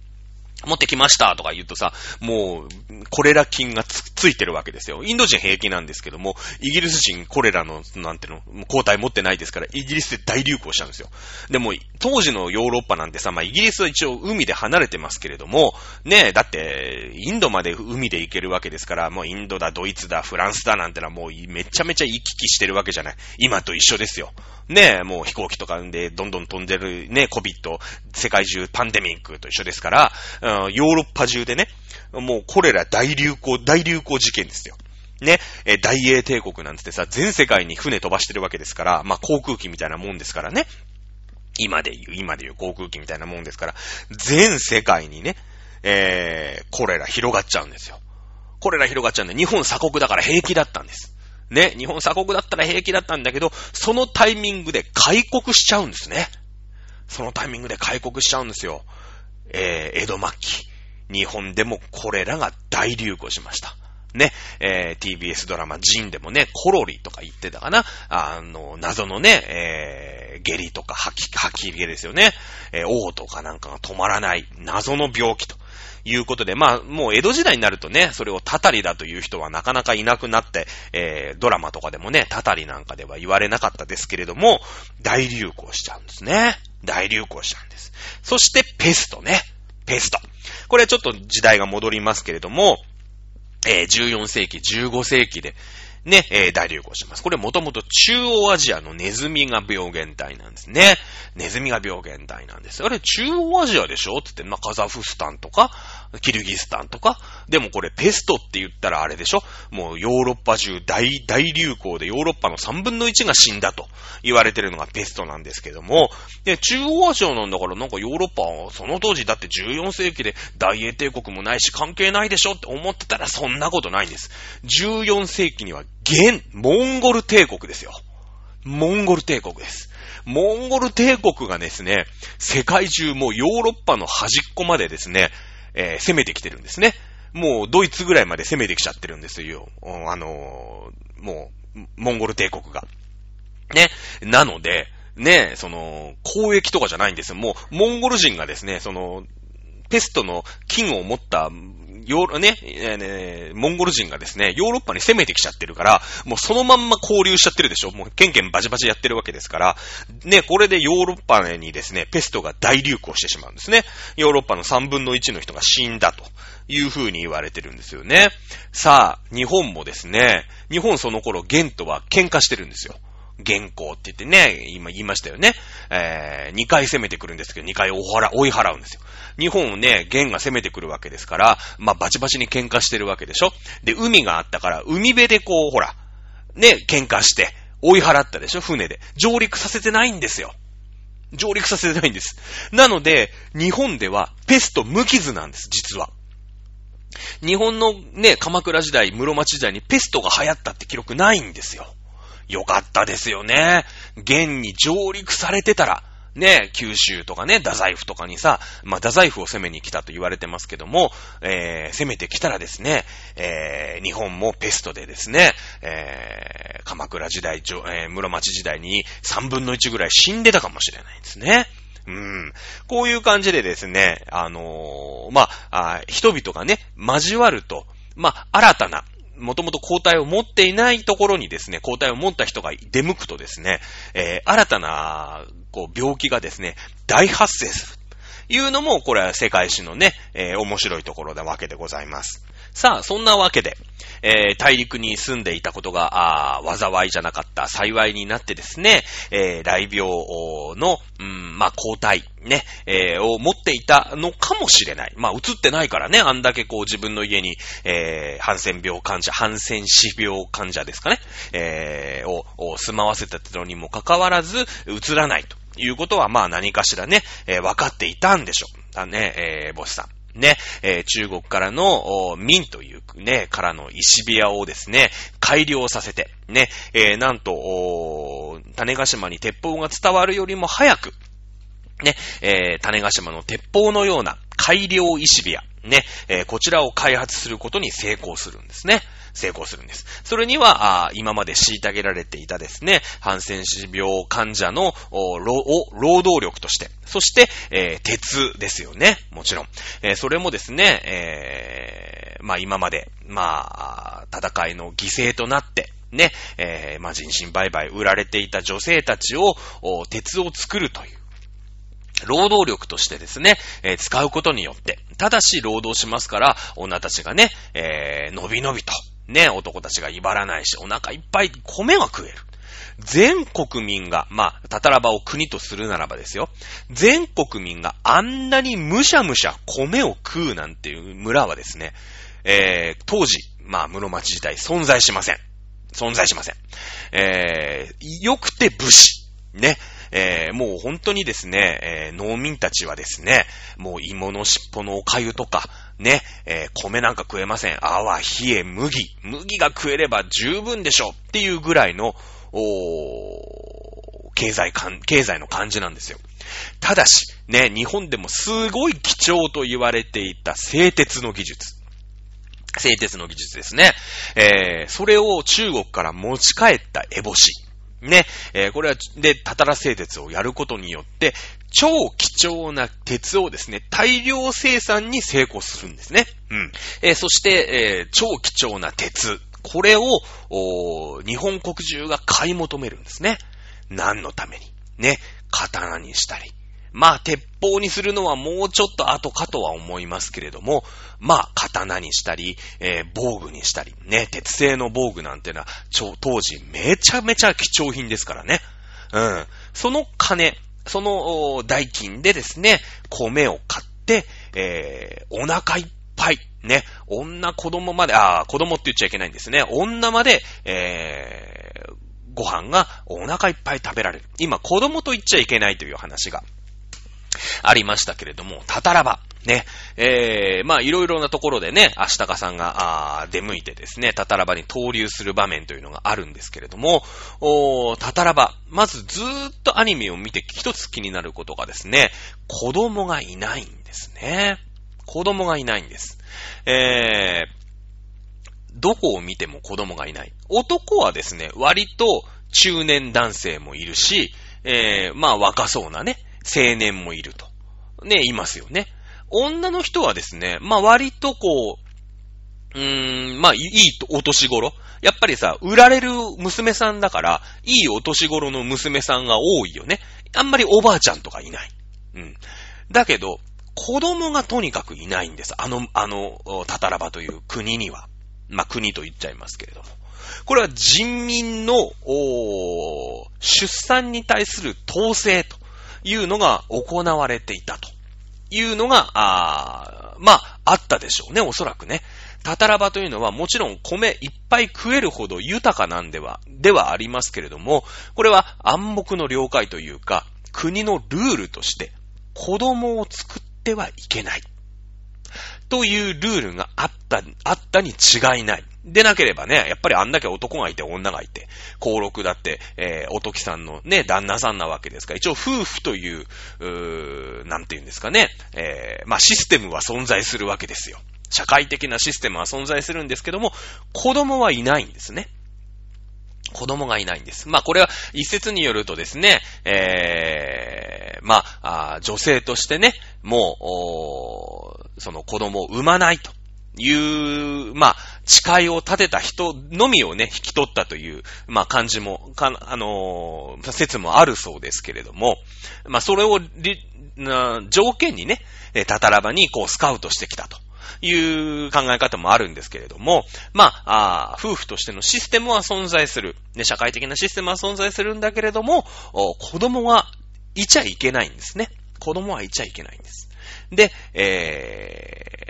持ってきましたとか言うとさ、もう、コレラ菌がつ、ついてるわけですよ。インド人平気なんですけども、イギリス人コレラの、なんていうの、抗体持ってないですから、イギリスで大流行しちゃうんですよ。でも、当時のヨーロッパなんてさ、まあ、イギリスは一応海で離れてますけれども、ねえ、だって、インドまで海で行けるわけですから、もうインドだ、ドイツだ、フランスだなんてのはもうめちゃめちゃ行き来してるわけじゃない。今と一緒ですよ。ねえ、もう飛行機とかでどんどん飛んでるね、え、コビット、世界中パンデミックと一緒ですから、うん、ヨーロッパ中でね、もうコレラ大流行、大流行事件ですよ。ね、え、大英帝国なんつってさ、全世界に船飛ばしてるわけですから、まあ、航空機みたいなもんですからね。今で言う、今で言う航空機みたいなもんですから、全世界にね、えー、コレラ広がっちゃうんですよ。コレラ広がっちゃうんで、日本鎖国だから平気だったんです。ね、日本鎖国だったら平気だったんだけど、そのタイミングで開国しちゃうんですね。そのタイミングで開国しちゃうんですよ。えー、江戸末期。日本でもこれらが大流行しました。ね、えー、TBS ドラマジンでもね、コロリとか言ってたかな。あの、謎のね、えー、下痢とか吐き、吐き気ですよね。えー、嘔とかなんかが止まらない謎の病気と。いうことで、まあ、もう江戸時代になるとね、それをたたりだという人はなかなかいなくなって、えー、ドラマとかでもね、たたりなんかでは言われなかったですけれども、大流行しちゃうんですね。大流行しちゃうんです。そして、ペストね。ペスト。これちょっと時代が戻りますけれども、えー、14世紀、15世紀で、ね、えー、大流行します。これもともと中央アジアのネズミが病原体なんですね。ネズミが病原体なんです。あれ、中央アジアでしょ？って言って、まあ、カザフスタンとか、キルギスタンとか。でもこれ、ペストって言ったらあれでしょ？もうヨーロッパ中大、大流行でヨーロッパの3分の1が死んだと言われてるのがペストなんですけども、で、中央アジアなんだからなんかヨーロッパはその当時だって14世紀で大英帝国もないし関係ないでしょって思ってたらそんなことないんです。14世紀には現、モンゴル帝国ですよ。モンゴル帝国です。モンゴル帝国がですね、世界中もうヨーロッパの端っこまでですね、えー、攻めてきてるんですね。もうドイツぐらいまで攻めてきちゃってるんですよ。あのー、もう、モンゴル帝国が。ね。なので、ね、その、交易とかじゃないんですよ。もう、モンゴル人がですね、その、ペストの金を持ったヨーロ、ね、えー、モンゴル人がですね、ヨーロッパに攻めてきちゃってるから、もうそのまんま交流しちゃってるでしょもうケンケンバチバチやってるわけですから、ね、これでヨーロッパにですね、ペストが大流行してしまうんですね。ヨーロッパの3分の1の人が死んだという風に言われてるんですよね。さあ、日本もですね、日本その頃、ゲンとは喧嘩してるんですよ。原稿って言ってね、今言いましたよね。えー、2回攻めてくるんですけど、2回追い払うんですよ。日本をね、元が攻めてくるわけですから、まあ、バチバチに喧嘩してるわけでしょで、海があったから、海辺でこう、ほら、ね、喧嘩して、追い払ったでしょ船で。上陸させてないんですよ。上陸させてないんです。なので、日本ではペスト無傷なんです、実は。日本のね、鎌倉時代、室町時代にペストが流行ったって記録ないんですよ。よかったですよね。現に上陸されてたら、ね、九州とかね、太宰府とかにさ、まあ、太宰府を攻めに来たと言われてますけども、えー、攻めてきたらですね、えー、日本もペストでですね、えー、鎌倉時代、えー、室町時代に3分の1ぐらい死んでたかもしれないですね。うん。こういう感じでですね、あのー、まあ、人々がね、交わると、まあ、新たな、もともと抗体を持っていないところにですね、抗体を持った人が出向くとですね、えー、新たな、こう、病気がですね、大発生する。いうのも、これは世界史のね、えー、面白いところなわけでございます。さあ、そんなわけで、えー、大陸に住んでいたことが、ああ災いじゃなかった幸いになってですね、えー、来病の、うん、まあ、抗体、ね、えー、を持っていたのかもしれない。まあ、映ってないからね、あんだけこう自分の家に、えー、ハンセン病患者、ハンセン死病患者ですかね、えー、を、を住まわせたのにもかかわらず、映らないということは、まあ何かしらね、えー、分かっていたんでしょう。だね、えー、ボスさん。ね、えー、中国からの、民というね、からの石部屋をですね、改良させて、ね、えー、なんと、種ヶ島に鉄砲が伝わるよりも早く、ね、えー、種ヶ島の鉄砲のような改良石部屋、ね、え、こちらを開発することに成功するんですね。成功するんです。それには、あ今まで虐げられていたですね、ハンセン氏病患者の労働力として、そして、えー、鉄ですよね。もちろん。えー、それもですね、えー、まあ今まで、まあ、戦いの犠牲となって、ね、えー、まあ人身売買売られていた女性たちを、鉄を作るという。労働力としてですね、えー、使うことによって、ただし労働しますから、女たちがね、えー、のびのびと、ね、男たちが威張らないし、お腹いっぱい米が食える。全国民が、まあ、たたらばを国とするならばですよ。全国民があんなにむしゃむしゃ米を食うなんていう村はですね、えー、当時、まあ、室町自体存在しません。存在しません。えー、よくて武士。ね。えー、もう本当にですね、えー、農民たちはですね、もう芋の尻尾のお粥とか、ね、えー、米なんか食えません。泡、冷え、麦。麦が食えれば十分でしょっていうぐらいの、お経済感、経済の感じなんですよ。ただし、ね、日本でもすごい貴重と言われていた製鉄の技術。製鉄の技術ですね。えー、それを中国から持ち帰ったエボシ。ね、えー、これは、で、たたら製鉄をやることによって、超貴重な鉄をですね、大量生産に成功するんですね。うん。えー、そして、えー、超貴重な鉄。これを、日本国中が買い求めるんですね。何のために。ね、刀にしたり、まあ、鉄砲にするのはもうちょっと後かとは思いますけれども、まあ、刀にしたり、えー、防具にしたり、ね、鉄製の防具なんてのは、当時めちゃめちゃ貴重品ですからね。うん。その金、その代金でですね、米を買って、えー、お腹いっぱい、ね、女子供まで、ああ、子供って言っちゃいけないんですね。女まで、えー、ご飯がお腹いっぱい食べられる。今、子供と言っちゃいけないという話がありましたけれども、たたらば。ね。えー、まあ、いろいろなところでね、アシタカさんが、あ出向いてですね、たたらばに投留する場面というのがあるんですけれども、おたたらば。まずずーっとアニメを見て一つ気になることがですね、子供がいないんですね。子供がいないんです。えー、どこを見ても子供がいない。男はですね、割と中年男性もいるし、えー、まあ若そうなね、青年もいると。ね、いますよね。女の人はですね、まあ割とこう、うーん、まあいいお年頃。やっぱりさ、売られる娘さんだから、いいお年頃の娘さんが多いよね。あんまりおばあちゃんとかいない。うん。だけど、子供がとにかくいないんです。あの、あの、タタラバという国には。まあ、国と言っちゃいますけれども。これは人民の、出産に対する統制というのが行われていたというのが、あまあ、あったでしょうね、おそらくね。タタラバというのはもちろん米いっぱい食えるほど豊かなんでは、ではありますけれども、これは暗黙の了解というか、国のルールとして子供を作ってはいけない。というルールがあった、あったに違いない。でなければね、やっぱりあんだけ男がいて女がいて、登録だって、えー、おときさんのね、旦那さんなわけですから、一応夫婦という、うーなんて言うんですかね、えー、まあシステムは存在するわけですよ。社会的なシステムは存在するんですけども、子供はいないんですね。子供がいないんです。まあこれは一説によるとですね、えー、まあ女性としてね、もう、その子供を産まないという、まあ、誓いを立てた人のみをね、引き取ったという、まあ、感じも、か、あのー、説もあるそうですけれども、まあ、それを、条件にね、タタラバにこうスカウトしてきたと。いう考え方もあるんですけれども、まあ、あ夫婦としてのシステムは存在する。ね、社会的なシステムは存在するんだけれども、子供はいちゃいけないんですね。子供はいちゃいけないんです。で、えー、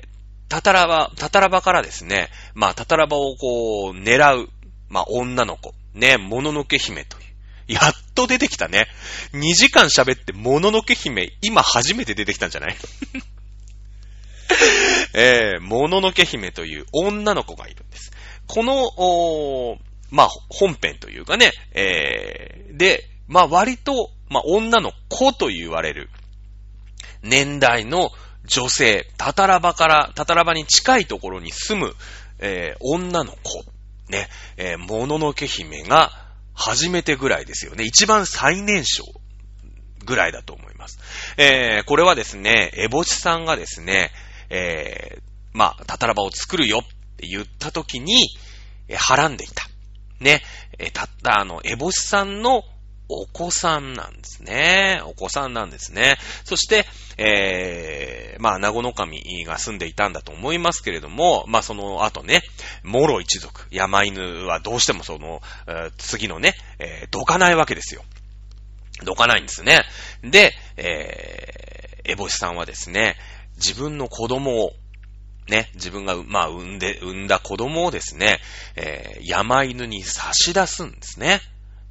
タタラバ、タタラバからですね、まあ、タタラバをこう、狙う、まあ、女の子、ね、もののけ姫という。やっと出てきたね。2時間喋って、もののけ姫、今初めて出てきたんじゃない？えー、もののけ姫という女の子がいるんです。この、おまあ、本編というかね、えー、で、まあ割と、まあ女の子と言われる年代の女性、タタラバから、タタラバに近いところに住む、えー、女の子、ね、えー、もののけ姫が初めてぐらいですよね。一番最年少ぐらいだと思います。えー、これはですね、エボシさんがですね、えー、まあ、タタラバを作るよって言った時に、えー、はらんでいた。ね、えー、たった、あの、エボシさんのお子さんなんですね。お子さんなんですね。そして、えー、まあ、名護の神が住んでいたんだと思いますけれども、まあ、その後ね、モロ一族、山犬はどうしてもその、次のね、えー、どかないわけですよ。どかないんですね。で、えー、エボシさんはですね、自分の子供を、ね、自分が、まあ、産んで、産んだ子供をですね、えー、山犬に差し出すんですね。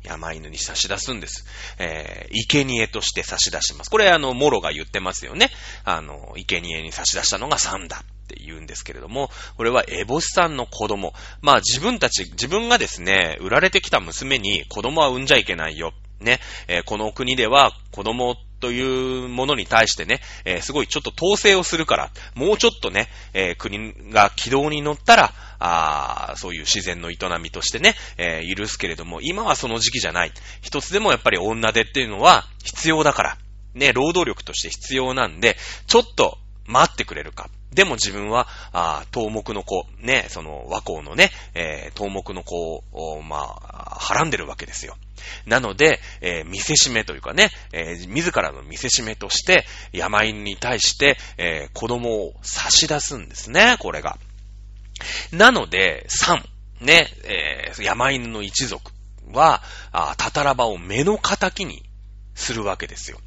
山犬に差し出すんです。えー、生贄として差し出します。これあの、モロが言ってますよね。あの、生贄に差し出したのがサンだって言うんですけれども、これはエボスさんの子供。まあ自分たち、自分がですね、売られてきた娘に子供は産んじゃいけないよ。ね、えー、この国では子供というものに対してね、えー、すごいちょっと統制をするから、もうちょっとね、えー、国が軌道に乗ったら、あそういう自然の営みとしてね、えー、許すけれども、今はその時期じゃない。一つでもやっぱり女手っていうのは必要だから、ね、労働力として必要なんで、ちょっと待ってくれるか。でも自分は、ああ東目の子、ね、その和光のね、えー、東目の子を、まあ、はらんでるわけですよ。なので、えー、見せしめというかね、えー、自らの見せしめとして、山犬に対して、えー、子供を差し出すんですね、これが。なので、3、ね、えー、山犬の一族は、あタタラバを目の敵にするわけですよ。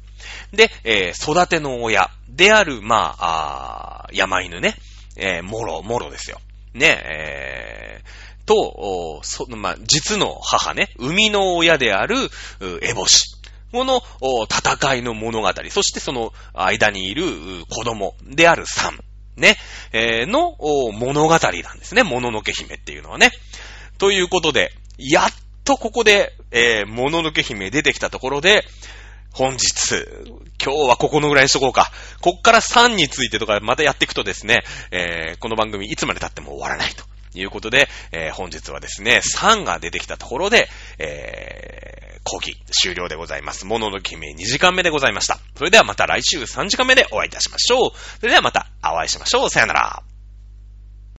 で、えー、育ての親である、まあ、あ山犬ね、えー、モロ、モロですよ。ね、えー、と、そのまあ、実の母ね、生みの親である、エボシ。この戦いの物語、そしてその間にいる子供であるサン、ね、えー、の物語なんですね。もののけ姫っていうのはね。ということで、やっとここで、えー、もののけ姫出てきたところで、本日、今日はここのぐらいにしとこうか。こっから3についてとかまたやっていくとですね、えー、この番組いつまで経っても終わらないということで、えー、本日はですね、3が出てきたところで、えー、講義終了でございます。ものの決め2時間目でございました。それではまた来週3時間目でお会いいたしましょう。それではまたお会いしましょう。さよなら。